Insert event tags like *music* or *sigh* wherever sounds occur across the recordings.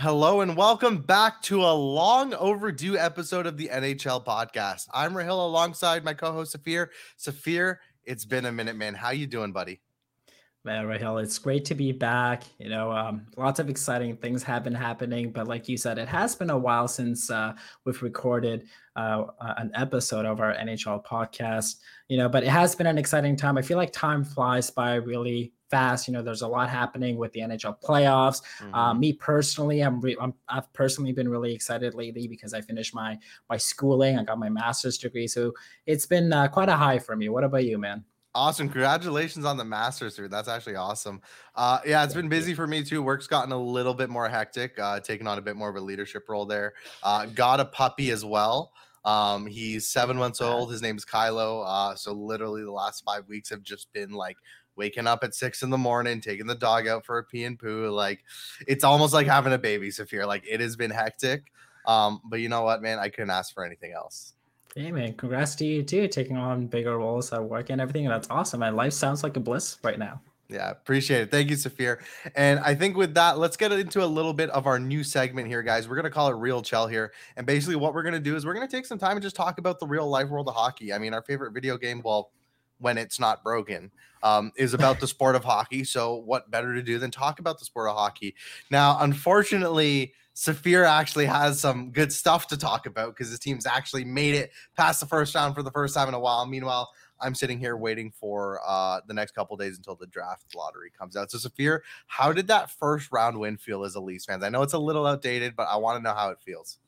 Hello and welcome back to a long overdue episode of the NHChel podcast. I'm Rahil alongside my co-host Safir. Safir, it's been a minute, man. How you doing, buddy? Man, Rahil, it's great to be back. You know, um, lots of exciting things have been happening, but like you said, it has been a while since uh, we've recorded uh, an episode of our NHChel podcast. You know, but it has been an exciting time. I feel like time flies by really fast. You know, there's a lot happening with the NHL playoffs. Mm-hmm. Uh, me personally, I'm, re- I'm I've personally been really excited lately because I finished my my schooling. I got my master's degree, so it's been uh, quite a high for me. What about you, man? Awesome. Congratulations on the master's degree. That's actually awesome. Uh, yeah, it's been busy for me too. Work's gotten a little bit more hectic, uh, taking on a bit more of a leadership role there. Uh, got a puppy as well. Um, he's seven months old. His name is Kylo. Uh, so literally the last five weeks have just been like waking up at six in the morning, taking the dog out for a pee and poo. Like it's almost like having a baby, Safir. Like it has been hectic. Um, but you know what, man? I couldn't ask for anything else. Hey man, congrats to you too, taking on bigger roles at work and everything. That's awesome. My life sounds like a bliss right now. Yeah, appreciate it. Thank you, Safir. And I think with that, let's get into a little bit of our new segment here, guys. We're gonna call it Real Chel here. And basically, what we're gonna do is we're gonna take some time and just talk about the real life world of hockey. I mean, our favorite video game, well, when it's not broken um, is about the sport of hockey. So, what better to do than talk about the sport of hockey? Now, unfortunately, Safir actually has some good stuff to talk about because his team's actually made it past the first round for the first time in a while. Meanwhile, I'm sitting here waiting for uh, the next couple days until the draft lottery comes out. So, Safir, how did that first round win feel as a Leafs fans? I know it's a little outdated, but I want to know how it feels.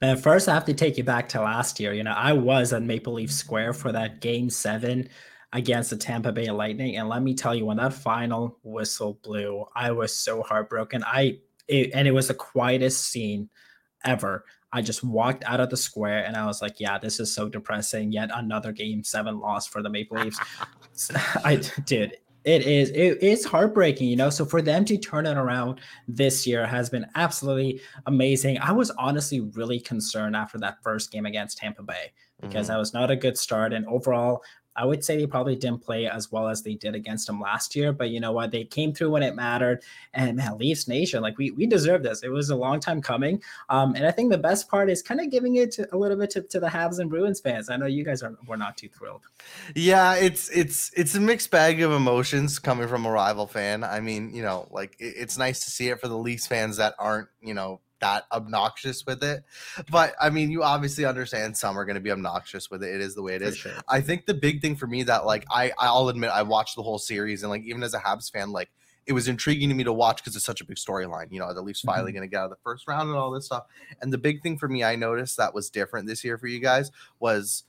Man, first, I have to take you back to last year. You know, I was at Maple Leaf Square for that game seven against the Tampa Bay Lightning. And let me tell you, when that final whistle blew, I was so heartbroken. I it, and it was the quietest scene ever. I just walked out of the square and I was like, yeah, this is so depressing. Yet another game seven loss for the Maple Leafs. *laughs* *laughs* I did. It is it is heartbreaking, you know. So for them to turn it around this year has been absolutely amazing. I was honestly really concerned after that first game against Tampa Bay because mm-hmm. that was not a good start. And overall, I would say they probably didn't play as well as they did against them last year, but you know what? They came through when it mattered. And man, Leafs Nation, like we we deserve this. It was a long time coming. Um, and I think the best part is kind of giving it to, a little bit to, to the Habs and Bruins fans. I know you guys are were not too thrilled. Yeah, it's it's it's a mixed bag of emotions coming from a rival fan. I mean, you know, like it, it's nice to see it for the Leafs fans that aren't, you know, that obnoxious with it. But I mean, you obviously understand some are going to be obnoxious with it. It is the way it is. Sure. I think the big thing for me that like I I'll admit I watched the whole series and like even as a Habs fan like it was intriguing to me to watch because it's such a big storyline. You know, the Leafs finally mm-hmm. going to get out of the first round and all this stuff. And the big thing for me I noticed that was different this year for you guys was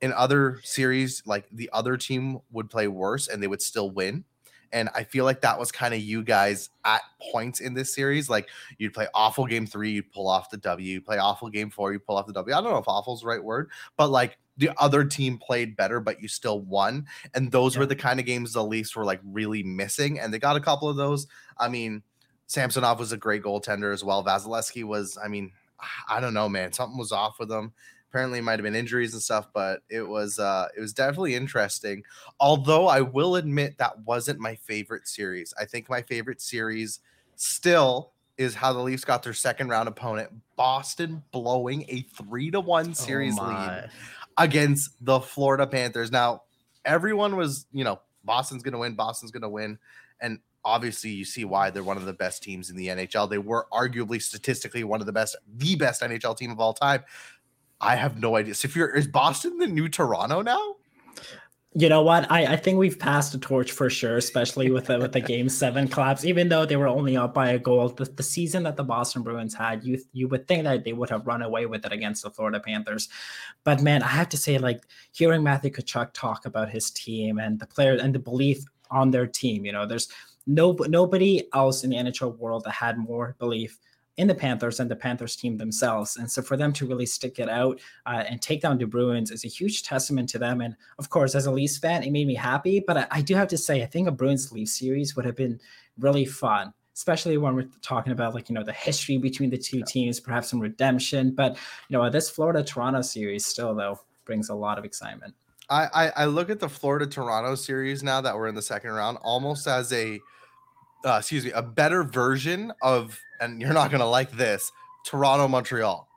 in other series like the other team would play worse and they would still win and I feel like that was kind of you guys at points in this series. Like you'd play awful game three, you'd pull off the W. You play awful game four, you pull off the W. I don't know if awful is the right word, but like the other team played better, but you still won. And those yeah. were the kind of games the Leafs were like really missing. And they got a couple of those. I mean, Samsonov was a great goaltender as well. Vasilevskiy was, I mean, I don't know, man. Something was off with him apparently it might have been injuries and stuff but it was uh it was definitely interesting although i will admit that wasn't my favorite series i think my favorite series still is how the leafs got their second round opponent boston blowing a three to one series oh lead against the florida panthers now everyone was you know boston's gonna win boston's gonna win and obviously you see why they're one of the best teams in the NHL. They were arguably statistically one of the best, the best NHL team of all time. I have no idea. So if you're is Boston the new Toronto now? You know what? I, I think we've passed the torch for sure, especially with the with the game *laughs* seven collapse. Even though they were only up by a goal, the, the season that the Boston Bruins had, you you would think that they would have run away with it against the Florida Panthers. But man, I have to say, like hearing Matthew Tkachuk talk about his team and the players and the belief on their team, you know, there's no nobody else in the NHL world that had more belief in the Panthers and the Panthers team themselves. And so for them to really stick it out uh, and take down the Bruins is a huge testament to them. And of course, as a Leafs fan, it made me happy. But I, I do have to say, I think a Bruins Leafs series would have been really fun especially when we're talking about like you know the history between the two teams perhaps some redemption but you know this florida toronto series still though brings a lot of excitement I, I, I look at the Florida Toronto series now that we're in the second round almost as a uh, excuse me a better version of and you're not gonna like this Toronto Montreal.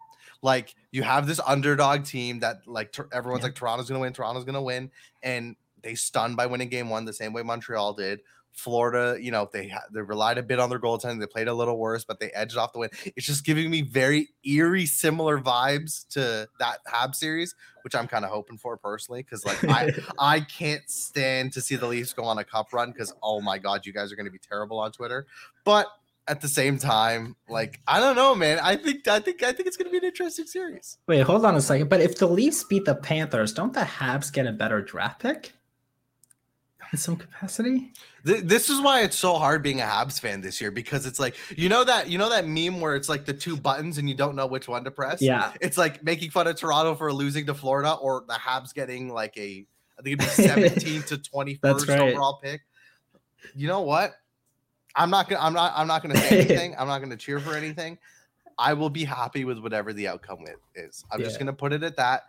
Like you have this underdog team that like everyone's yeah. like Toronto's gonna win, Toronto's gonna win, and they stunned by winning game one the same way Montreal did. Florida, you know, they they relied a bit on their goaltending. They played a little worse, but they edged off the win. It's just giving me very eerie, similar vibes to that Hab series, which I'm kind of hoping for personally, because like I *laughs* I can't stand to see the Leafs go on a cup run because oh my god, you guys are going to be terrible on Twitter. But at the same time, like I don't know, man. I think I think I think it's going to be an interesting series. Wait, hold on a second. But if the Leafs beat the Panthers, don't the Habs get a better draft pick? In some capacity. This is why it's so hard being a Habs fan this year because it's like you know that you know that meme where it's like the two buttons and you don't know which one to press. Yeah, it's like making fun of Toronto for losing to Florida or the Habs getting like a I think it'd be *laughs* 17 to 21st right. overall pick. You know what? I'm not gonna I'm not I'm not gonna say anything. *laughs* I'm not gonna cheer for anything. I will be happy with whatever the outcome is. I'm yeah. just gonna put it at that.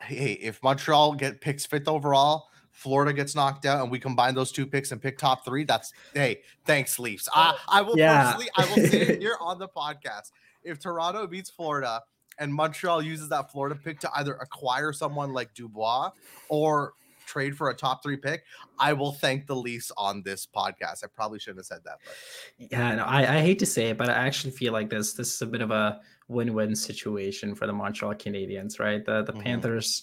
Hey, if Montreal get picks fifth overall, Florida gets knocked out, and we combine those two picks and pick top three. That's hey, thanks, Leafs. I, I will yeah. personally, I will say it *laughs* here on the podcast. If Toronto beats Florida and Montreal uses that Florida pick to either acquire someone like Dubois or trade for a top three pick, I will thank the Leafs on this podcast. I probably shouldn't have said that, but yeah, no, I, I hate to say it, but I actually feel like this this is a bit of a win-win situation for the Montreal Canadiens, right? The the mm-hmm. Panthers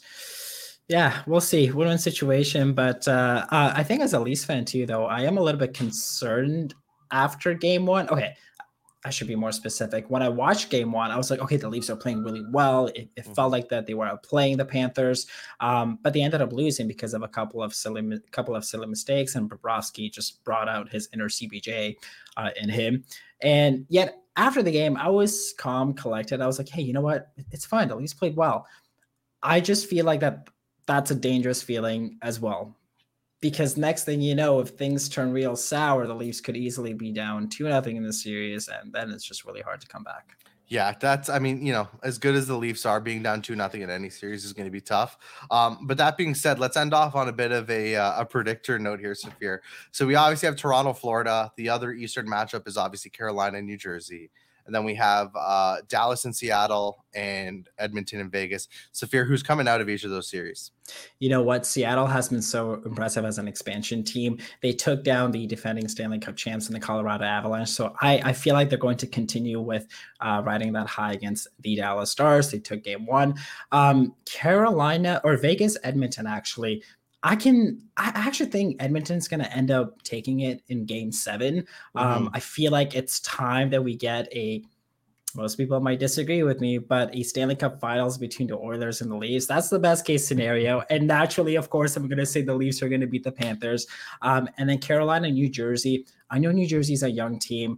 yeah, we'll see. Win-win situation, but uh, uh, I think as a Leafs fan too, though, I am a little bit concerned after Game One. Okay, I should be more specific. When I watched Game One, I was like, okay, the Leafs are playing really well. It, it mm-hmm. felt like that they were playing the Panthers, um, but they ended up losing because of a couple of silly, couple of silly mistakes, and Bobrovsky just brought out his inner CBJ uh, in him. And yet, after the game, I was calm, collected. I was like, hey, you know what? It's fine. The Leafs played well. I just feel like that that's a dangerous feeling as well. Because next thing you know, if things turn real sour, the Leafs could easily be down two nothing in the series, and then it's just really hard to come back. Yeah, that's I mean, you know, as good as the Leafs are, being down two nothing in any series is going to be tough. Um, but that being said, let's end off on a bit of a uh, a predictor note here, Safir. So we obviously have Toronto, Florida. The other Eastern matchup is obviously Carolina, New Jersey. And then we have uh, Dallas and Seattle and Edmonton and Vegas. Safir, who's coming out of each of those series? You know what? Seattle has been so impressive as an expansion team. They took down the defending Stanley Cup champs in the Colorado Avalanche. So I, I feel like they're going to continue with uh, riding that high against the Dallas Stars. They took game one. Um, Carolina or Vegas, Edmonton, actually I can. I actually think Edmonton's going to end up taking it in Game 7 mm-hmm. Um, I feel like it's time that we get a. Most people might disagree with me, but a Stanley Cup Finals between the Oilers and the Leafs. That's the best case scenario. And naturally, of course, I'm going to say the Leafs are going to beat the Panthers. Um, and then Carolina, New Jersey. I know New Jersey's a young team,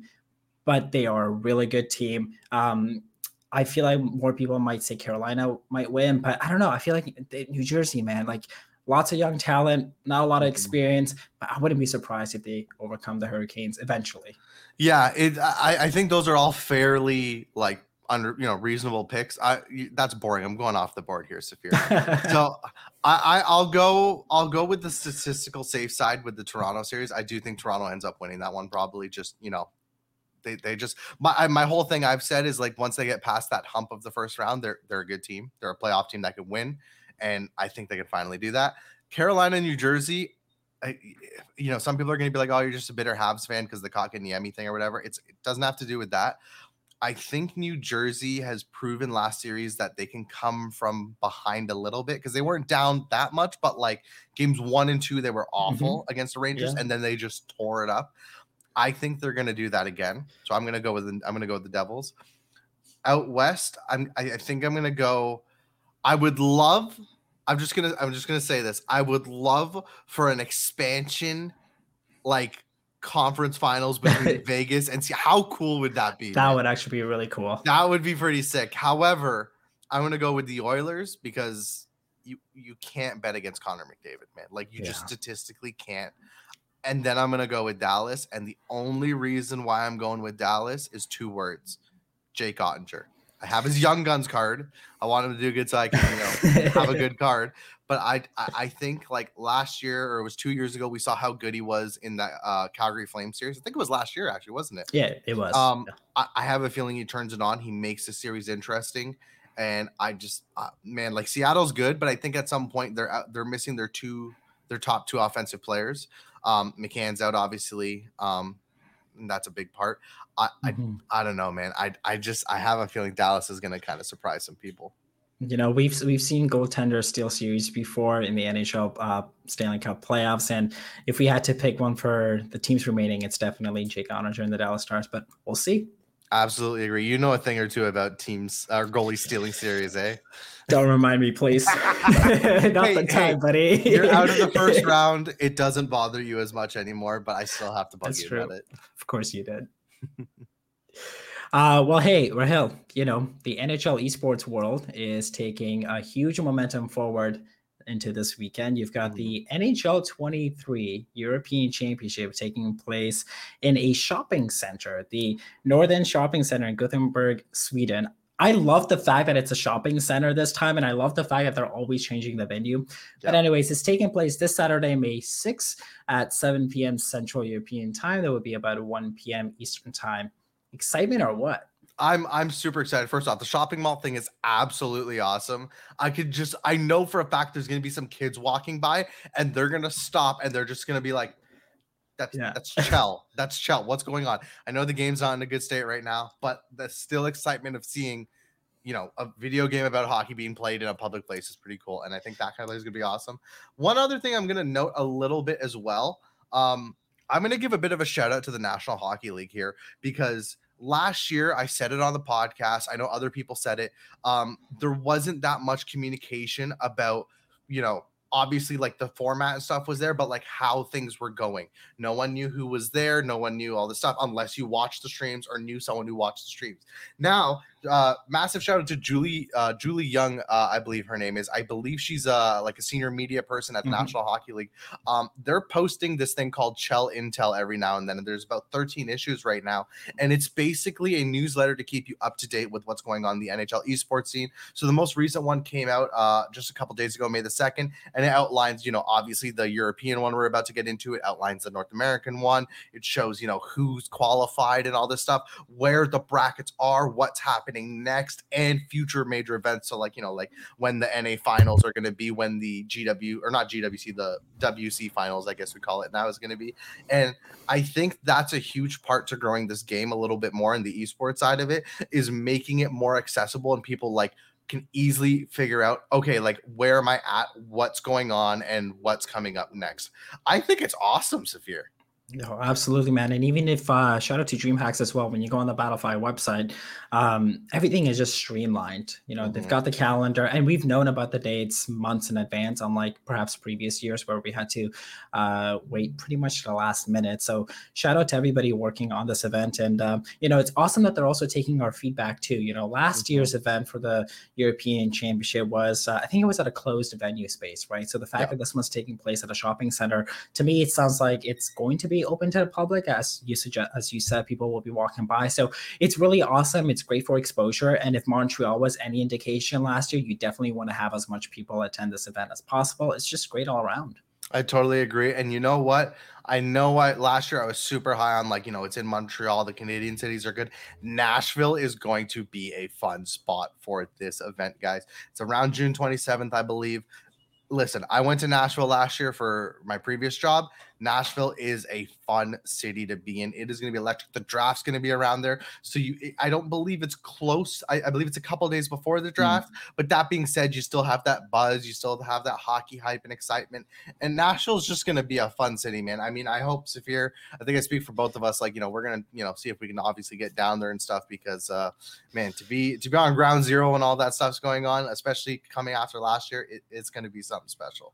but they are a really good team. Um, I feel like more people might say Carolina might win, but I don't know. I feel like New Jersey, man, like lots of young talent, not a lot of mm-hmm. experience, but I wouldn't be surprised if they overcome the Hurricanes eventually. Yeah, it. I, I think those are all fairly like under you know reasonable picks. I that's boring. I'm going off the board here, Safir. *laughs* so I, I will go I'll go with the statistical safe side with the Toronto series. I do think Toronto ends up winning that one. Probably just you know they, they just my my whole thing I've said is like once they get past that hump of the first round, they're they're a good team. They're a playoff team that could win and I think they can finally do that. Carolina, New Jersey, I, you know, some people are going to be like, "Oh, you're just a bitter Habs fan because the Kotkaniemi thing or whatever." It's it doesn't have to do with that. I think New Jersey has proven last series that they can come from behind a little bit because they weren't down that much, but like games one and two, they were awful mm-hmm. against the Rangers, yeah. and then they just tore it up. I think they're going to do that again. So I'm going to go with the, I'm going to go with the Devils. Out west, I'm I, I think I'm going to go. I would love I'm just gonna I'm just gonna say this. I would love for an expansion like conference finals between *laughs* Vegas and see how cool would that be? That man? would actually be really cool. That would be pretty sick. However, I'm gonna go with the Oilers because you you can't bet against Connor McDavid, man. Like you yeah. just statistically can't. And then I'm gonna go with Dallas. And the only reason why I'm going with Dallas is two words: Jake Oettinger. I have his Young Guns card. I want him to do good so I can, you know, have a good *laughs* card. But I, I think like last year or it was two years ago, we saw how good he was in that uh, Calgary Flame series. I think it was last year, actually, wasn't it? Yeah, it was. Um, yeah. I, I, have a feeling he turns it on. He makes the series interesting, and I just, uh, man, like Seattle's good, but I think at some point they're out, they're missing their two, their top two offensive players. Um, McCann's out, obviously. Um, that's a big part. I, mm-hmm. I I don't know, man. I I just I have a feeling Dallas is going to kind of surprise some people. You know, we've we've seen goaltender steal series before in the NHL uh, Stanley Cup playoffs, and if we had to pick one for the teams remaining, it's definitely Jake Oettinger and the Dallas Stars. But we'll see. Absolutely agree. You know a thing or two about teams or goalie stealing series, eh? Don't remind me, please. *laughs* *laughs* Not hey, the time, hey, buddy. you're out of the first *laughs* round. It doesn't bother you as much anymore, but I still have to bug That's you true. about it. Of course you did. uh, well, hey, Rahil, you know, the NHL esports world is taking a huge momentum forward into this weekend. You've got the mm-hmm. NHL 23 European Championship taking place in a shopping center, the Northern Shopping Center in Gothenburg, Sweden. I love the fact that it's a shopping center this time, and I love the fact that they're always changing the venue. Yeah. But, anyways, it's taking place this Saturday, May 6th at 7 p.m. Central European Time. That would be about 1 p.m. Eastern Time. Excitement or what? I'm I'm super excited. First off, the shopping mall thing is absolutely awesome. I could just I know for a fact there's gonna be some kids walking by and they're gonna stop and they're just gonna be like, that's yeah. that's *laughs* Chel. That's Chel. What's going on? I know the game's not in a good state right now, but the still excitement of seeing, you know, a video game about hockey being played in a public place is pretty cool. And I think that kind of is gonna be awesome. One other thing I'm gonna note a little bit as well. Um, I'm gonna give a bit of a shout out to the National Hockey League here because last year I said it on the podcast. I know other people said it. Um, there wasn't that much communication about, you know, obviously like the format and stuff was there, but like how things were going. No one knew who was there. No one knew all this stuff unless you watched the streams or knew someone who watched the streams. Now uh, massive shout out to Julie uh, Julie Young, uh, I believe her name is. I believe she's uh, like a senior media person at the mm-hmm. National Hockey League. Um, they're posting this thing called Chel Intel every now and then, and there's about 13 issues right now, and it's basically a newsletter to keep you up to date with what's going on in the NHL esports scene. So the most recent one came out uh, just a couple days ago, May the second, and it outlines, you know, obviously the European one we're about to get into. It outlines the North American one. It shows, you know, who's qualified and all this stuff, where the brackets are, what's happening next and future major events. So, like, you know, like when the NA finals are going to be, when the GW or not GWC, the WC finals, I guess we call it now, is going to be. And I think that's a huge part to growing this game a little bit more in the esports side of it is making it more accessible and people like can easily figure out okay like where am i at what's going on and what's coming up next i think it's awesome Safir. No, absolutely, man. And even if uh, shout out to DreamHacks as well, when you go on the Battlefy website, um, everything is just streamlined. You know, mm-hmm. they've got the calendar, and we've known about the dates months in advance, unlike perhaps previous years where we had to uh, wait pretty much to the last minute. So, shout out to everybody working on this event, and um, you know, it's awesome that they're also taking our feedback too. You know, last mm-hmm. year's event for the European Championship was, uh, I think it was at a closed venue space, right? So the fact yeah. that this one's taking place at a shopping center, to me, it sounds like it's going to be open to the public as you suggest as you said people will be walking by so it's really awesome it's great for exposure and if montreal was any indication last year you definitely want to have as much people attend this event as possible it's just great all around I totally agree. And you know what? I know what last year I was super high on like, you know, it's in Montreal, the Canadian cities are good. Nashville is going to be a fun spot for this event, guys. It's around June 27th, I believe. Listen, I went to Nashville last year for my previous job. Nashville is a fun city to be in. It is going to be electric. The draft's going to be around there. So you, I don't believe it's close. I, I believe it's a couple days before the mm. draft. Mm. But that being said, you still have that buzz. You still have that hockey hype and excitement. And Nashville is just going to be a fun city, man. I mean, I hope Safir. I think I speak for both of us. Like, you know, we're gonna, you know, see if we can obviously get down there and stuff because, uh, man, to be to be on ground zero and all that stuff's going on, especially coming after last year, it, it's going to be something special.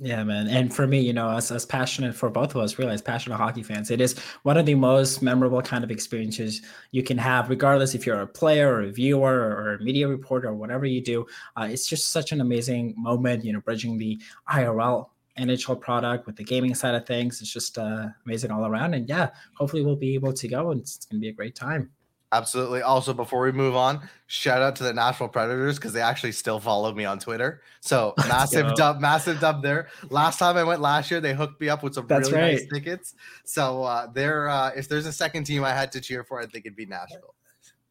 Yeah, man. And for me, you know, as, as passionate for both of us, really as passionate hockey fans, it is one of the most memorable kind of experiences you can have, regardless if you're a player or a viewer or a media reporter or whatever you do. Uh, it's just such an amazing moment, you know, bridging the IRL NHL product with the gaming side of things. It's just uh, amazing all around. And yeah, hopefully we'll be able to go and it's, it's going to be a great time. Absolutely. Also, before we move on, shout out to the Nashville Predators because they actually still follow me on Twitter. So *laughs* massive dub, massive dub there. Last time I went last year, they hooked me up with some That's really nice tickets. So uh, they're uh, if there's a second team I had to cheer for, I think it'd be Nashville.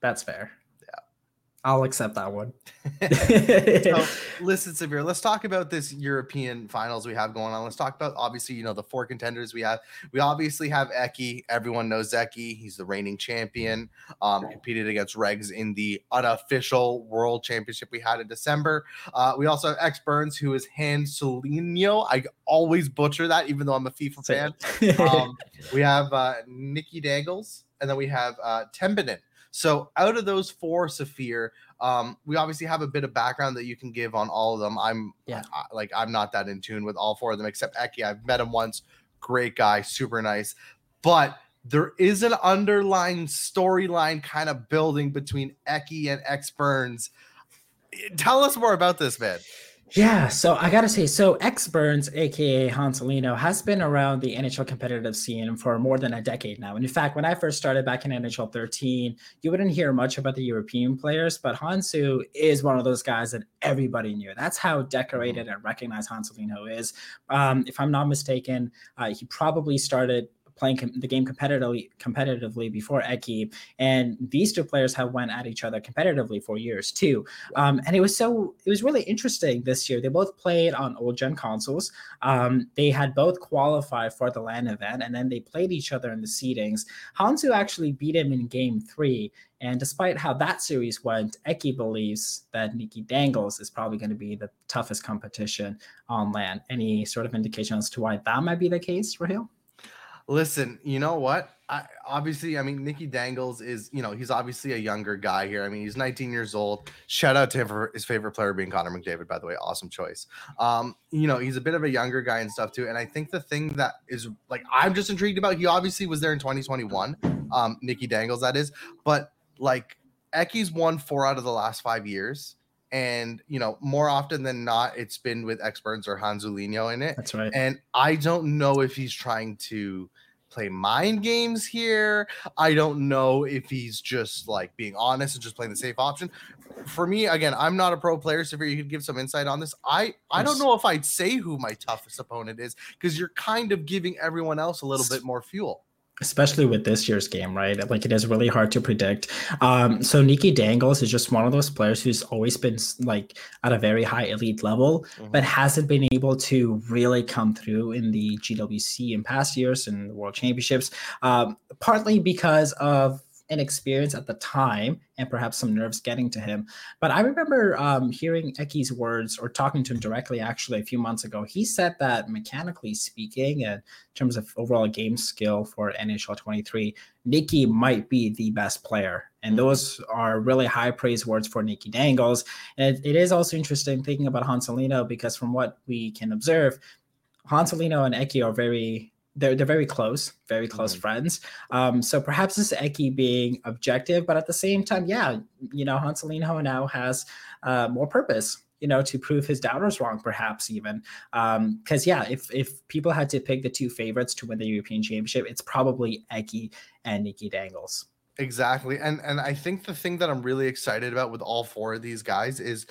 That's fair. I'll accept that one. so *laughs* listen, Safir, let's talk about this European finals we have going on. Let's talk about obviously, you know, the four contenders we have. We obviously have Eki. Everyone knows Eki. He's the reigning champion. Um, competed against Regs in the unofficial world championship we had in December. Uh, we also have X Burns, who is Han Solino. I always butcher that, even though I'm a FIFA fan. Um, *laughs* we have uh, Nikki Dangles, and then we have uh, Tembinen. So out of those four, Safir, um, we obviously have a bit of background that you can give on all of them. I'm Yeah. I, like I'm not that in tune with all four of them except Eki. I've met him once. Great guy, super nice. But there is an underlying storyline kind of building between Eki and X Burns. Tell us more about this, man. Yeah, so I gotta say, so X Burns, aka Hanselino, has been around the NHL competitive scene for more than a decade now. And in fact, when I first started back in NHL 13, you wouldn't hear much about the European players, but Hansu is one of those guys that everybody knew. That's how decorated and recognized Hanselino is. Um, if I'm not mistaken, uh, he probably started playing com- the game competitively competitively before Eki, and these two players have went at each other competitively for years too. Um, and it was so it was really interesting this year. They both played on old gen consoles. Um, they had both qualified for the LAN event, and then they played each other in the seedings. Hansu actually beat him in game three. And despite how that series went, Eki believes that Nikki Dangles is probably going to be the toughest competition on LAN. Any sort of indication as to why that might be the case, Rahil? Listen, you know what? I obviously, I mean, Nikki Dangles is, you know, he's obviously a younger guy here. I mean, he's 19 years old. Shout out to him for his favorite player being Connor McDavid, by the way. Awesome choice. Um, you know, he's a bit of a younger guy and stuff too. And I think the thing that is like I'm just intrigued about, he obviously was there in 2021. Um, Nikki Dangles, that is, but like Eki's won four out of the last five years. And you know, more often than not, it's been with Burns or Hanzulino in it. That's right. And I don't know if he's trying to play mind games here. I don't know if he's just like being honest and just playing the safe option. For me, again, I'm not a pro player, so if you could give some insight on this. I I don't know if I'd say who my toughest opponent is because you're kind of giving everyone else a little bit more fuel. Especially with this year's game, right? Like it is really hard to predict. Um, so Nikki Dangles is just one of those players who's always been like at a very high elite level, but hasn't been able to really come through in the GWC in past years and the World Championships, um, partly because of inexperience at the time and perhaps some nerves getting to him. But I remember um, hearing Eki's words or talking to him directly actually a few months ago. He said that mechanically speaking, and in terms of overall game skill for NHL 23, Nikki might be the best player. And those are really high praise words for Nikki Dangles. And it is also interesting thinking about Hanselino because from what we can observe, Hanselino and Eki are very they're they're very close, very close Mhm. friends. Um, so perhaps this is Eki being objective, but at the same time, yeah, you know, Hanselino now has uh, more purpose, you know, to prove his doubters wrong, perhaps even. Because yeah, if if people had to pick the two favorites to win the European Championship, it's probably Eki and Nikki Dangles. Exactly. And and I think the thing that I'm really excited about with all four of these guys is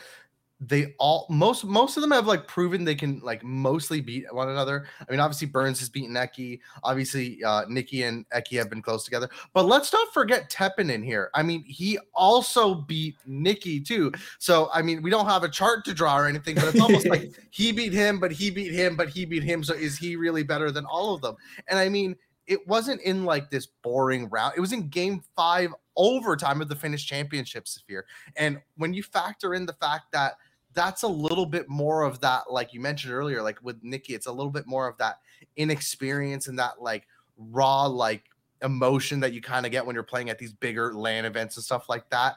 they all most most of them have like proven they can like mostly beat one another. I mean, obviously Burns has beaten Eki. Obviously, uh Nikki and Eki have been close together. But let's not forget Teppen in here. I mean, he also beat Nikki too. So I mean, we don't have a chart to draw or anything, but it's almost like *laughs* he beat him, but he beat him, but he beat him. So is he really better than all of them? And I mean, it wasn't in like this boring round. It was in game five overtime of the Finnish championship Safir. And when you factor in the fact that that's a little bit more of that, like you mentioned earlier, like with Nikki, it's a little bit more of that inexperience and that like raw, like emotion that you kind of get when you're playing at these bigger LAN events and stuff like that.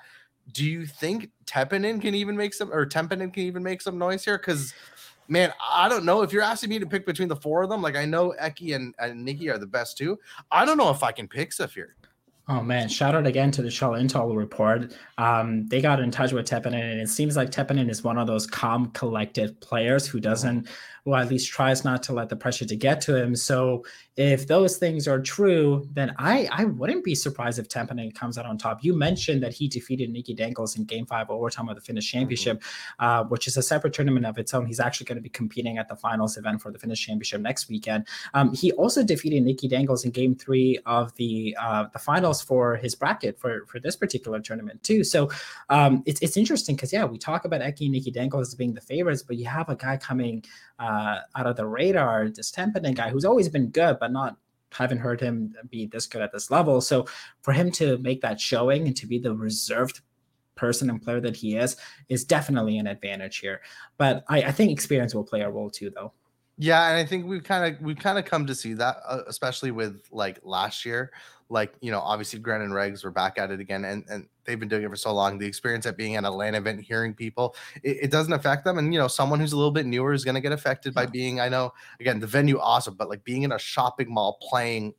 Do you think Teppinen can even make some or Tempinen can even make some noise here? Because man, I don't know if you're asking me to pick between the four of them. Like I know Eki and, and Nikki are the best two. I don't know if I can pick Safir. Oh man, shout out again to the Chel Intel report. Um, they got in touch with Teppanen, and it seems like Teppanen is one of those calm, collected players who doesn't or at least tries not to let the pressure to get to him. So if those things are true, then I I wouldn't be surprised if Teppanen comes out on top. You mentioned that he defeated Nikki Dangles in Game Five overtime of the Finnish mm-hmm. Championship, mm-hmm. uh, which is a separate tournament of its own. He's actually going to be competing at the finals event for the Finnish Championship next weekend. Um, he also defeated Nikki Dangles in Game Three of the uh, the finals for his bracket for for this particular tournament too. So um, it's it's interesting because yeah, we talk about Eki and Nikki Dangles as being the favorites, but you have a guy coming uh, out of the radar, this Teppanen guy who's always been good, but not haven't heard him be this good at this level. So for him to make that showing and to be the reserved person and player that he is is definitely an advantage here. But I, I think experience will play a role too, though. Yeah, and I think we've kind of we've kind of come to see that, uh, especially with like last year like you know obviously Grant and Regs were back at it again and and they've been doing it for so long the experience at being at a LAN event hearing people it, it, doesn't affect them and you know someone who's a little bit newer is going to get affected yeah. by being I know again the venue awesome but like being in a shopping mall playing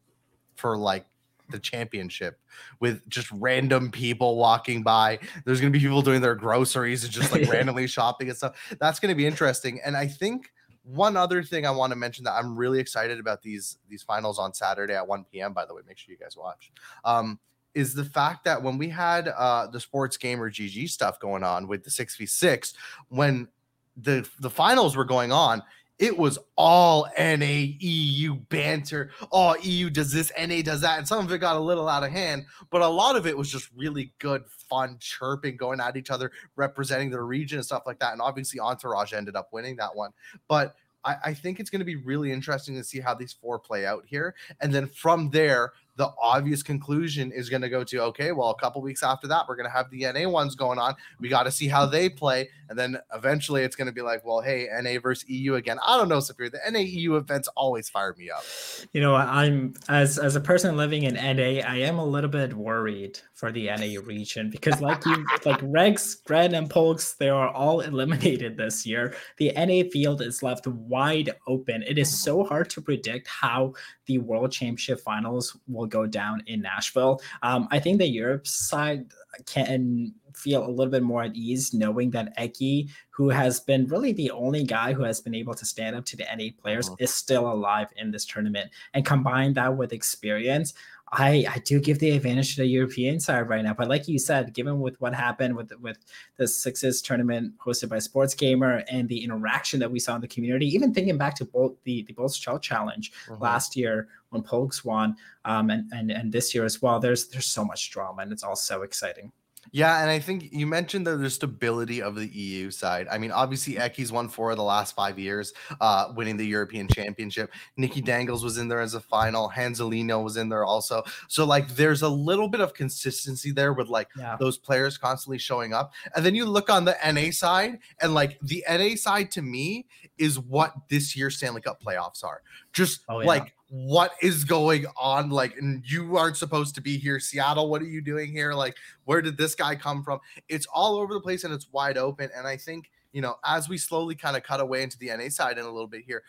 for like the championship with just random people walking by. There's going to be people doing their groceries and just like *laughs* randomly shopping and stuff. That's going to be interesting. And I think one other thing I want to mention that I'm really excited about these these finals on Saturday at 1 p.m. By the way, make sure you guys watch. Um, is the fact that when we had uh, the sports gamer GG stuff going on with the 6v6, when the the finals were going on, it was all NA EU banter. Oh, EU does this, NA does that. And some of it got a little out of hand, but a lot of it was just really good, fun chirping, going at each other, representing their region and stuff like that. And obviously, Entourage ended up winning that one. But I, I think it's going to be really interesting to see how these four play out here. And then from there, the obvious conclusion is going to go to okay, well, a couple weeks after that, we're going to have the NA ones going on. We got to see how they play, and then eventually it's going to be like, well, hey, NA versus EU again. I don't know, Safir. The NA EU events always fire me up. You know, I'm as as a person living in NA, I am a little bit worried for the NA region because, like you, *laughs* like Regs, Gren, and Polks, they are all eliminated this year. The NA field is left wide open. It is so hard to predict how the World Championship Finals will will go down in Nashville. Um, I think the Europe side can feel a little bit more at ease knowing that Eki, who has been really the only guy who has been able to stand up to the NA players, uh-huh. is still alive in this tournament. And combine that with experience, I I do give the advantage to the European side right now. But like you said, given with what happened with with the Sixes tournament hosted by Sports Gamer and the interaction that we saw in the community, even thinking back to both the the Bolts Chel Challenge mm-hmm. last year when Polks won, um, and and and this year as well. There's there's so much drama and it's all so exciting. Yeah, and I think you mentioned the, the stability of the EU side. I mean, obviously, Eki's won four of the last five years, uh, winning the European Championship. Nikki Dangles was in there as a final. Hanzelino was in there also. So, like, there's a little bit of consistency there with like yeah. those players constantly showing up. And then you look on the NA side, and like the NA side to me is what this year's Stanley Cup playoffs are. Just oh, yeah. like what is going on like and you aren't supposed to be here seattle what are you doing here like where did this guy come from it's all over the place and it's wide open and i think you know as we slowly kind of cut away into the na side in a little bit here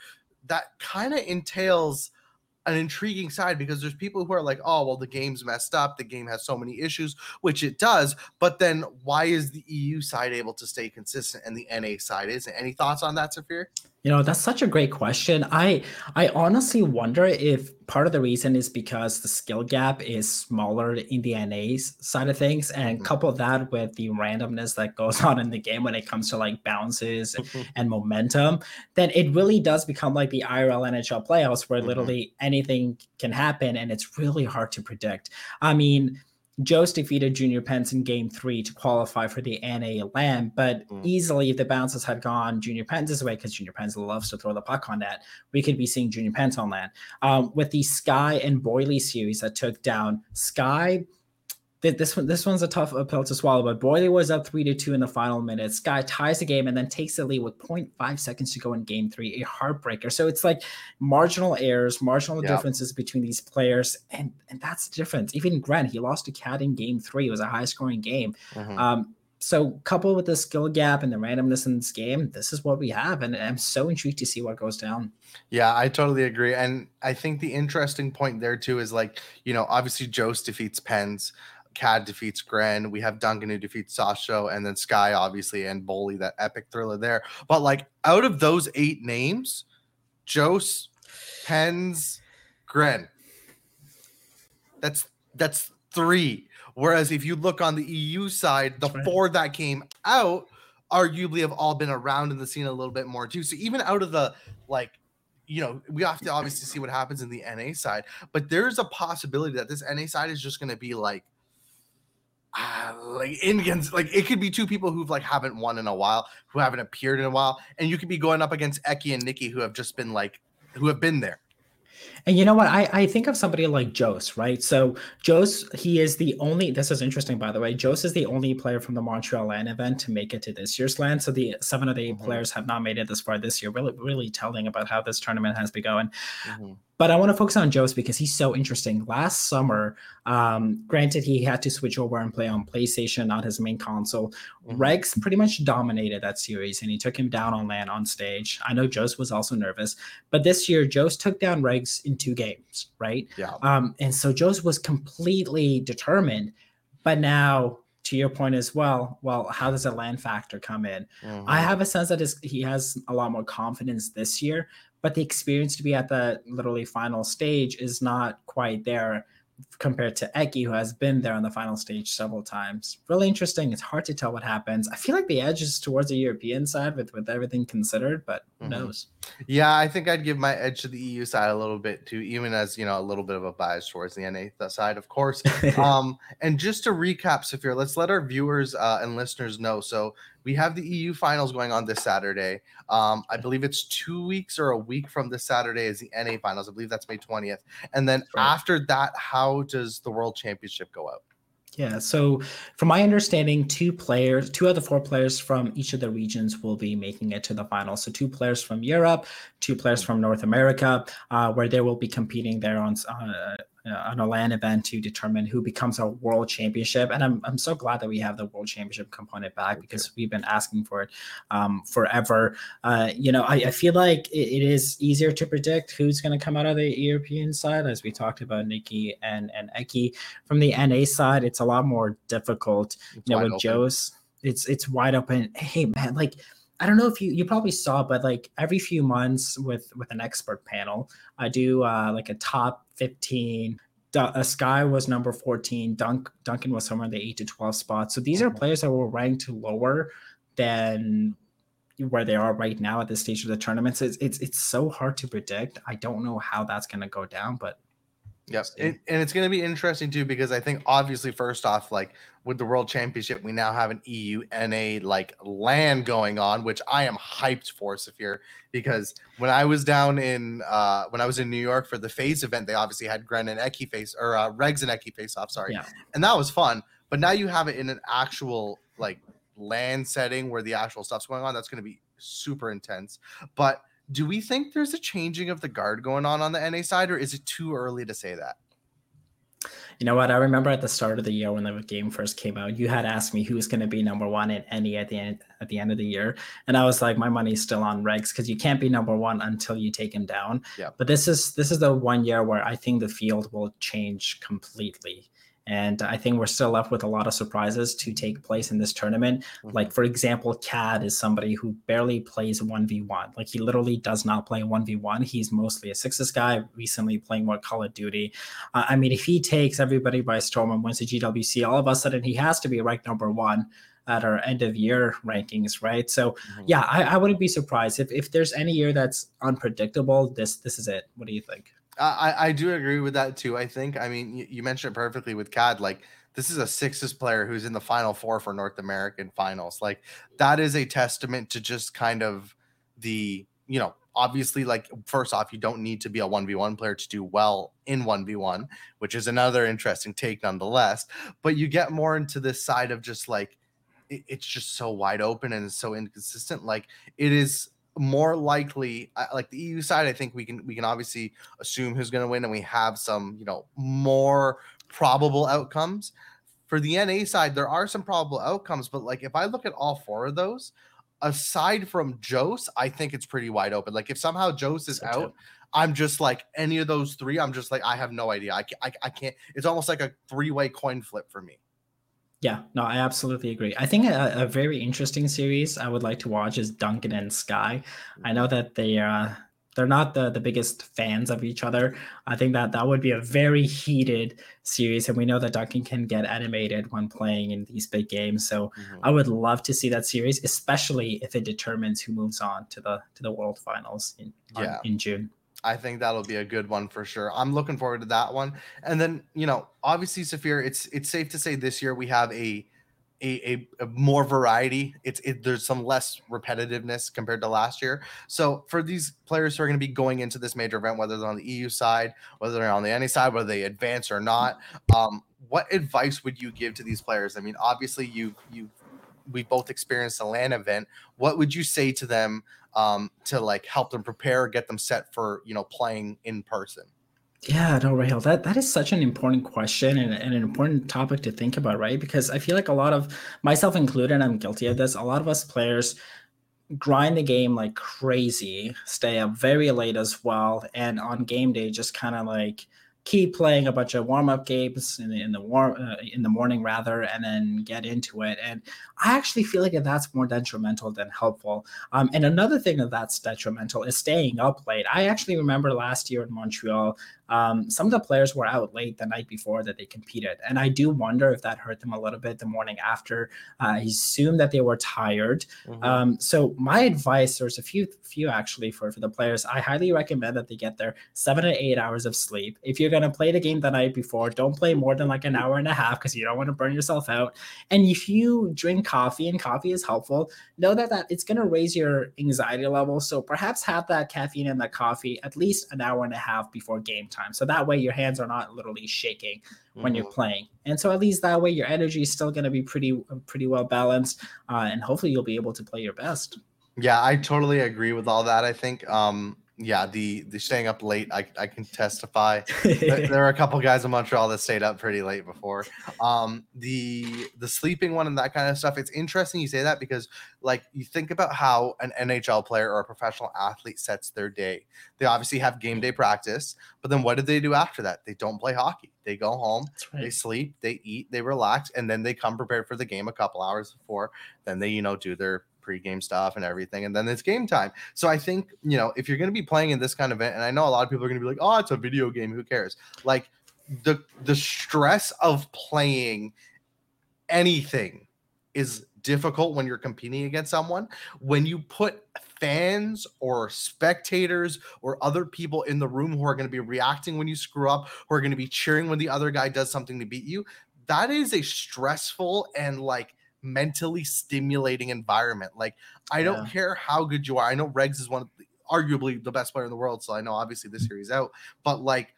that kind of entails an intriguing side because there's people who are like, oh, well, the game's messed up. The game has so many issues, which it does. But then why is the EU side able to stay consistent and the NA side isn't? Any thoughts on that, Safir? You know, that's such a great question. I I honestly wonder if part of the reason is because the skill gap is smaller in the NA side of things, and mm-hmm. couple that with the randomness that goes *laughs* on in the game when it comes to like bounces mm-hmm. *laughs* and momentum, then it really does become like the IRL NHL playoffs where mm-hmm. literally anything can happen and it's really hard to predict. I mean, Jost defeated Junior Pence in game three to qualify for the NA LAN, but mm. easily if the bounces had gone Junior Pence's way, because Junior Pence loves to throw the puck on that, we could be seeing Junior Pence on that. Um, with the Sky and Boily series that took down Sky this one this one's a tough pill to swallow, but Boily was up three to two in the final minutes. Sky ties the game and then takes the lead with 0.5 seconds to go in game three, a heartbreaker. So it's like marginal errors, marginal yep. differences between these players, and and that's the difference. Even Grant, he lost to Cad in game three. It was a high scoring game. Mm-hmm. Um, so coupled with the skill gap and the randomness in this game, this is what we have, and I'm so intrigued to see what goes down. Yeah, I totally agree, and I think the interesting point there too is like you know obviously Jost defeats Pens. Cad defeats Gren. We have Duncan who defeats Sasho, and then Sky, obviously, and Boily, that epic thriller there. But like out of those eight names, Jost, Pens, Gren. That's that's three. Whereas if you look on the EU side, the right. four that came out arguably have all been around in the scene a little bit more too. So even out of the like you know, we have to obviously see what happens in the NA side, but there's a possibility that this NA side is just going to be like uh, like Indians, like it could be two people who've like haven't won in a while, who haven't appeared in a while, and you could be going up against Eki and Nikki who have just been like who have been there. And you know what? I, I think of somebody like Jose, right? So Jose, he is the only. This is interesting, by the way. Jose is the only player from the Montreal LAN event to make it to this year's LAN. So the seven of the 8 mm-hmm. players have not made it this far this year. Really, really telling about how this tournament has been going. Mm-hmm. But I want to focus on Jose because he's so interesting. Last summer, um, granted, he had to switch over and play on PlayStation, not his main console. Mm-hmm. Regs pretty much dominated that series, and he took him down on LAN on stage. I know Jose was also nervous, but this year Jose took down Regs in two games, right? Yeah. Um, and so Jose was completely determined. But now to your point as well, well, how does a LAN factor come in? Mm-hmm. I have a sense that his, he has a lot more confidence this year, but the experience to be at the literally final stage is not quite there compared to Eki, who has been there on the final stage several times. Really interesting. It's hard to tell what happens. I feel like the edge is towards the European side with, with everything considered, but who mm-hmm. knows? Yeah, I think I'd give my edge to the EU side a little bit too, even as you know, a little bit of a bias towards the NA side, of course. *laughs* um, and just to recap, Safir, let's let our viewers uh, and listeners know. So we have the EU finals going on this Saturday. Um, I believe it's two weeks or a week from this Saturday is the NA finals. I believe that's May 20th. And then right. after that, how does the World Championship go out? Yeah. So, from my understanding, two players, two of the four players from each of the regions will be making it to the final. So, two players from Europe, two players from North America, uh, where they will be competing there on uh, uh, on a LAN event to determine who becomes a world championship. And I'm, I'm so glad that we have the world championship component back because we've been asking for it um, forever. Uh, you know, I, I feel like it, it is easier to predict who's going to come out of the European side, as we talked about Nikki and, and Eki. From the NA side, it's a lot more difficult. It's you know, with open. Jose, it's it's wide open. Hey man, like I don't know if you you probably saw, but like every few months with with an expert panel, I do uh, like a top fifteen. Uh, Sky was number fourteen. Dunk Duncan was somewhere in the eight to twelve spots. So these are players that were ranked lower than where they are right now at this stage of the tournament. So it's it's, it's so hard to predict. I don't know how that's going to go down, but Yes, and, and it's going to be interesting too because I think obviously first off, like with the World Championship, we now have an EU NA like LAN going on, which I am hyped for, Safir. Because when I was down in uh when I was in New York for the Phase event, they obviously had Gren and Eki face or uh, Regs and Eki face off. Sorry, yeah. and that was fun. But now you have it in an actual like LAN setting where the actual stuff's going on. That's going to be super intense. But do we think there's a changing of the guard going on on the NA side, or is it too early to say that? You know what? I remember at the start of the year when the game first came out, you had asked me who's going to be number one in any at the end at the end of the year, and I was like, my money's still on Regs because you can't be number one until you take him down. Yeah. But this is this is the one year where I think the field will change completely. And I think we're still left with a lot of surprises to take place in this tournament. Mm-hmm. Like, for example, Cad is somebody who barely plays 1v1. Like, he literally does not play 1v1. He's mostly a sixes guy, recently playing more Call of Duty. Uh, I mean, if he takes everybody by storm and wins the GWC, all of a sudden he has to be ranked number one at our end of year rankings, right? So mm-hmm. yeah, I, I, wouldn't be surprised if if there's any year that's unpredictable. This this is it. What do you think? I, I do agree with that too. I think. I mean, you, you mentioned it perfectly with Cad. Like this is a Sixes player who's in the Final Four for North American Finals. Like that is a testament to just kind of the you know obviously like first off you don't need to be a 1v1 player to do well in 1v1 which is another interesting take nonetheless but you get more into this side of just like it, it's just so wide open and so inconsistent like it is more likely like the EU side I think we can we can obviously assume who's going to win and we have some you know more probable outcomes for the NA side, there are some probable outcomes, but like if I look at all four of those, aside from Jose, I think it's pretty wide open. Like if somehow Jose is out. I'm just like any of those three. I'm just like I have no idea. I can't. I, I can't. It's almost like a three way coin flip for me. Yeah, no, I absolutely agree. I think a, a very interesting series I would like to watch is Duncan and Sky. I know that they uh they're not the, the biggest fans of each other. I think that that would be a very heated series, and we know that Duncan can get animated when playing in these big games. So I would love to see that series, especially if it determines who moves on to the to the World Finals in on- in June. I think that'll be a good one for sure. I'm looking forward to that one. And then, you know, obviously Safir, it's it's safe to say this year we have a a, a, a more variety. It's it, there's some less repetitiveness compared to last year. So for these players who are going to be going into this major event, whether they're on the EU side, whether they're on the NA side, whether they advance or not, um, what advice would you give to these players? I mean, obviously you you we both experienced a LAN event. What would you say to them um, to like help them prepare, get them set for you know playing in person? Yeah, no, Rahil, that that is such an important question and, and an important topic to think about, right? Because I feel like a lot of myself included, I'm guilty of this. A lot of us players grind the game like crazy, stay up very late as well, and on game day just kind of like keep playing a bunch of warm up games in the, in the warm uh, in the morning rather, and then get into it. And I actually feel like that's more detrimental than helpful. Um, and another thing that that's detrimental is staying up late. I actually remember last year in Montreal, um, some of the players were out late the night before that they competed, and I do wonder if that hurt them a little bit the morning after. Uh, I assume that they were tired. Um, so my advice, there's a few, few actually for for the players. I highly recommend that they get their seven to eight hours of sleep. If you're gonna play the game the night before, don't play more than like an hour and a half because you don't want to burn yourself out. And if you drink coffee and coffee is helpful, know that that it's gonna raise your anxiety level. So perhaps have that caffeine and that coffee at least an hour and a half before game time. So that way your hands are not literally shaking when you're Mhm. playing. And so at least that way your energy is still going to be pretty pretty well balanced, uh, and hopefully you'll be able to play your best. Yeah, I totally agree with all that. I think, um, yeah, the the staying up late, I, I can testify. *laughs* There there are a couple guys in Montreal that stayed up pretty late before. Um, the the sleeping one and that kind of stuff. It's interesting you say that because, like, you think about how an NHL player or a professional athlete sets their day. They obviously have game day practice, but then what do they do after that? They don't play hockey. They go home, That's they sleep, they eat, they relax, and then they come prepared for the game a couple hours before. Then they, you know, do their pregame stuff and everything, and then it's game time. So I think, you know, if you're going to be playing in this kind of event, and I know a lot of people are going to be like, "Oh, it's a video game. Who cares?" Like the the stress of playing anything is difficult when you're competing against someone. When you put fans or spectators or other people in the room who are going to be reacting when you screw up, who are going to be cheering when the other guy does something to beat you, that is a stressful and like mentally stimulating environment. Like I don't Yeah. care how good you are. I know Regs is one of the, arguably the best player in the world, so I know obviously this series out, but like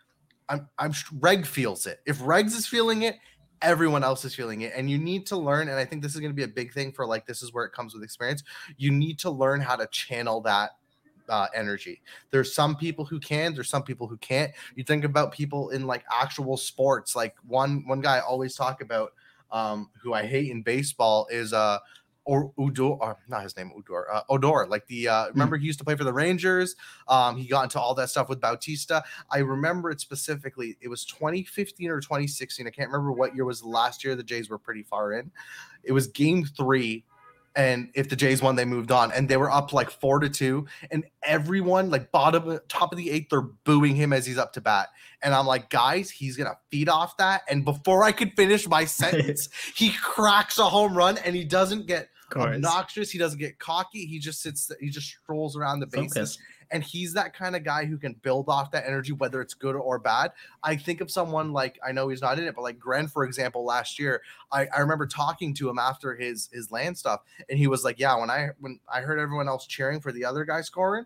I'm I'm Reg feels it. If Regs is feeling it, everyone else is feeling it and you need to learn and I think this is going to be a big thing for like this is where it comes with experience. You need to learn how to channel that uh, energy. There's some people who can, there's some people who can't. You think about people in like actual sports, like one one guy I always talk about um who I hate in baseball is uh or Udor, or not his name, Udor, uh, Odor. Like the, uh, remember he used to play for the Rangers. Um, he got into all that stuff with Bautista. I remember it specifically. It was 2015 or 2016. I can't remember what year was the last year. The Jays were pretty far in. It was game three. And if the Jays won, they moved on. And they were up like four to two. And everyone, like bottom, top of the eighth, they're booing him as he's up to bat. And I'm like, guys, he's gonna feed off that. And before I could finish my *laughs* sentence, he cracks a home run and he doesn't get obnoxious. He doesn't get cocky. He just sits. He just strolls around the bases, Focus. And he's that kind of guy who can build off that energy, whether it's good or bad. I think of someone like I know he's not in it, but like Gren, for example, last year, I, I remember talking to him after his his LAN stuff, and he was like, "Yeah, when I when I heard everyone else cheering for the other guy scoring."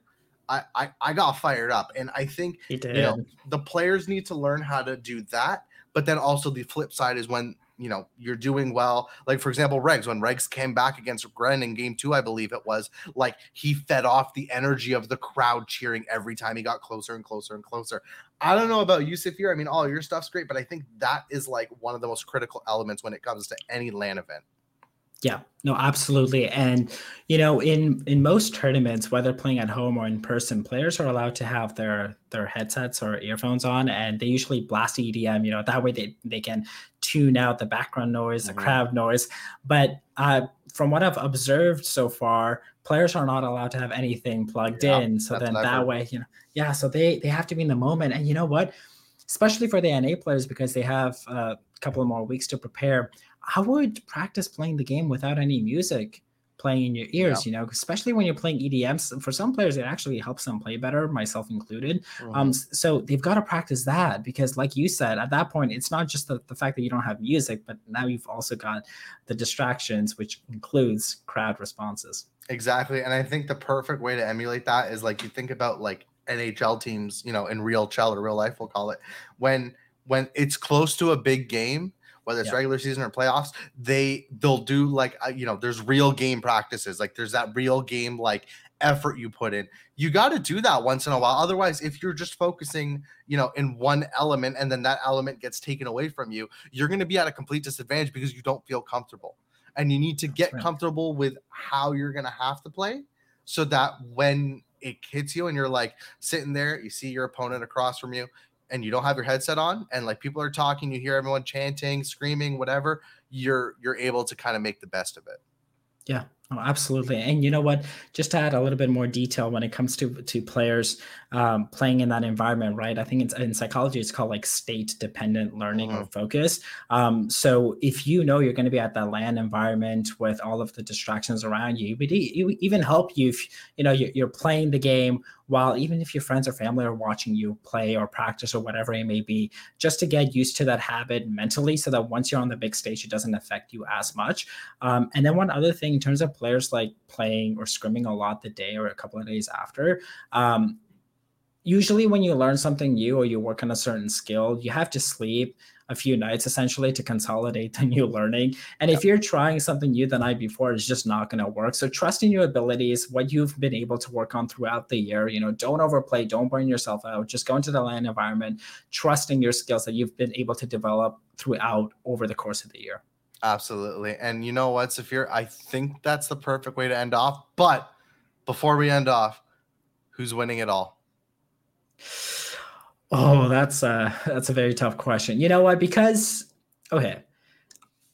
I, I, I got fired up and I think you know the players need to learn how to do that but then also the flip side is when you know you're doing well. Like for example, Regs when Regs came back against Gren in game two, I believe it was like he fed off the energy of the crowd cheering every time he got closer and closer and closer. I don't know about you, Safir. I mean, all your stuff's great, but I think that is like one of the most critical elements when it comes to any LAN event. Yeah, no, absolutely. And you know, in in most tournaments, whether playing at home or in person, players are allowed to have their their headsets or earphones on, and they usually blast EDM. You know, that way they they can tune out the background noise, mm-hmm. the crowd noise. But uh, from what I've observed so far, players are not allowed to have anything plugged yeah, in. So then that way, you know, yeah. So they they have to be in the moment. And you know what? Especially for the NA players because they have a couple of more weeks to prepare I would practice playing the game without any music playing in your ears, yeah. you know, especially when you're playing EDMs. For some players, it actually helps them play better, myself included. Mm-hmm. Um, so they've got to practice that because, like you said, at that point, it's not just the, the fact that you don't have music, but now you've also got the distractions, which includes crowd responses. Exactly. And I think the perfect way to emulate that is like you think about like NHL teams, you know, in real Chel or real life, we'll call it, when when it's close to a big game whether it's yeah. regular season or playoffs, they they'll do like uh, you know, there's real game practices. Like there's that real game like effort you put in. You got to do that once in a while. Otherwise, if you're just focusing, you know, in one element and then that element gets taken away from you, you're going to be at a complete disadvantage because you don't feel comfortable. And you need to get comfortable with how you're going to have to play so that when it hits you and you're like sitting there, you see your opponent across from you, and you don't have your headset on and like people are talking you hear everyone chanting screaming whatever you're you're able to kind of make the best of it yeah Oh, absolutely. And you know what? Just to add a little bit more detail when it comes to to players um, playing in that environment, right? I think it's in psychology, it's called like state dependent learning mm-hmm. or focus. Um, so if you know you're going to be at that LAN environment with all of the distractions around you, it would even help you if you know you're, you're playing the game while even if your friends or family are watching you play or practice or whatever it may be, just to get used to that habit mentally, so that once you're on the big stage, it doesn't affect you as much. Um, and then one other thing in terms of players like playing or scrimming a lot the day or a couple of days after. Um, usually, when you learn something new or you work on a certain skill, you have to sleep a few nights essentially to consolidate the *laughs* new learning. And if you're trying something new the night before, it's just not going to work. So trust in your abilities, what you've been able to work on throughout the year. You know, don't overplay, don't burn yourself out. Just go into the LAN environment, trusting your skills that you've been able to develop throughout over the course of the year. Absolutely. And you know what, Safir? I think that's the perfect way to end off. But before we end off, who's winning it all? Oh, that's a that's a very tough question. You know what? Because okay,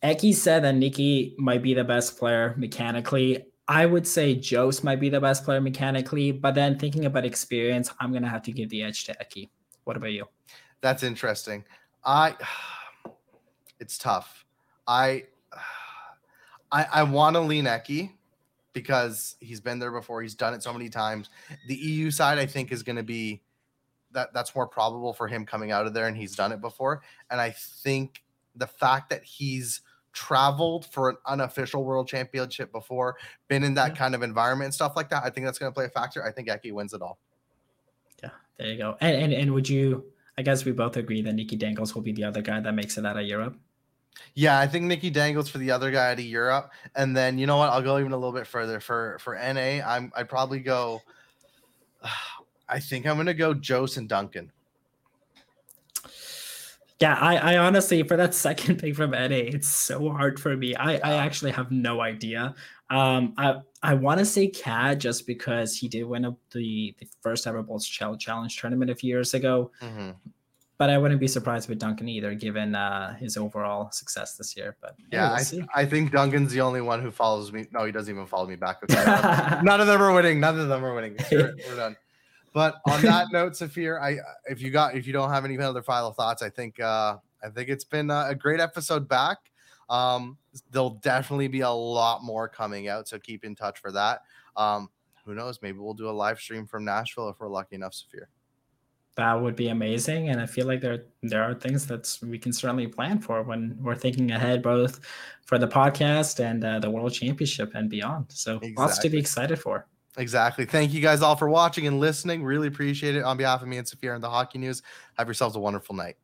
Eki said that Nikki might be the best player mechanically. I would say Jose might be the best player mechanically, but then thinking about experience, I'm gonna have to give the edge to Eki. What about you? That's interesting. I *sighs* it's tough. I *sighs* I, I want to lean Eki because he's been there before. He's done it so many times. The EU side, I think, is going to be that that's more probable for him coming out of there, and he's done it before. And I think the fact that he's traveled for an unofficial world championship before, been in that yeah. kind of environment and stuff like that, I think that's going to play a factor. I think Eki wins it all. Yeah, there you go. And, and and would you? I guess we both agree that Nikki Dangles will be the other guy that makes it out of Europe. Yeah, I think Nikki Dangles for the other guy out of Europe, and then you know what? I'll go even a little bit further for for NA. I'm I'd probably go. *sighs* I think I'm gonna go Jose and Duncan. Yeah, I, I honestly for that *laughs* second pick from NA, it's so hard for me. I, I actually have no idea. Um, I I want to say Cad just because he did win the the first ever Bulls Challenge tournament a few years ago. Mm-hmm but I wouldn't be surprised with Duncan either, given uh, his overall success this year. But yeah, I, I, think Duncan's the only one who follows me. No, he doesn't even follow me back. *laughs* None of them are winning. None of them are winning. We're, we're done. But *laughs* on that note, Safir, I if you got if you don't have any other final thoughts, I think uh, I think it's been a great episode back. Um, there'll definitely be a lot more coming out, so keep in touch for that. Um, who knows? Maybe we'll do a live stream from Nashville if we're lucky enough, Safir that would be amazing and i feel like there there are things that we can certainly plan for when we're thinking ahead both for the podcast and uh, the world championship and beyond so exactly. lots to be excited for exactly. Thank you guys all for watching and listening. Really appreciate it. On behalf of me and Safir and the hockey news have yourselves a wonderful night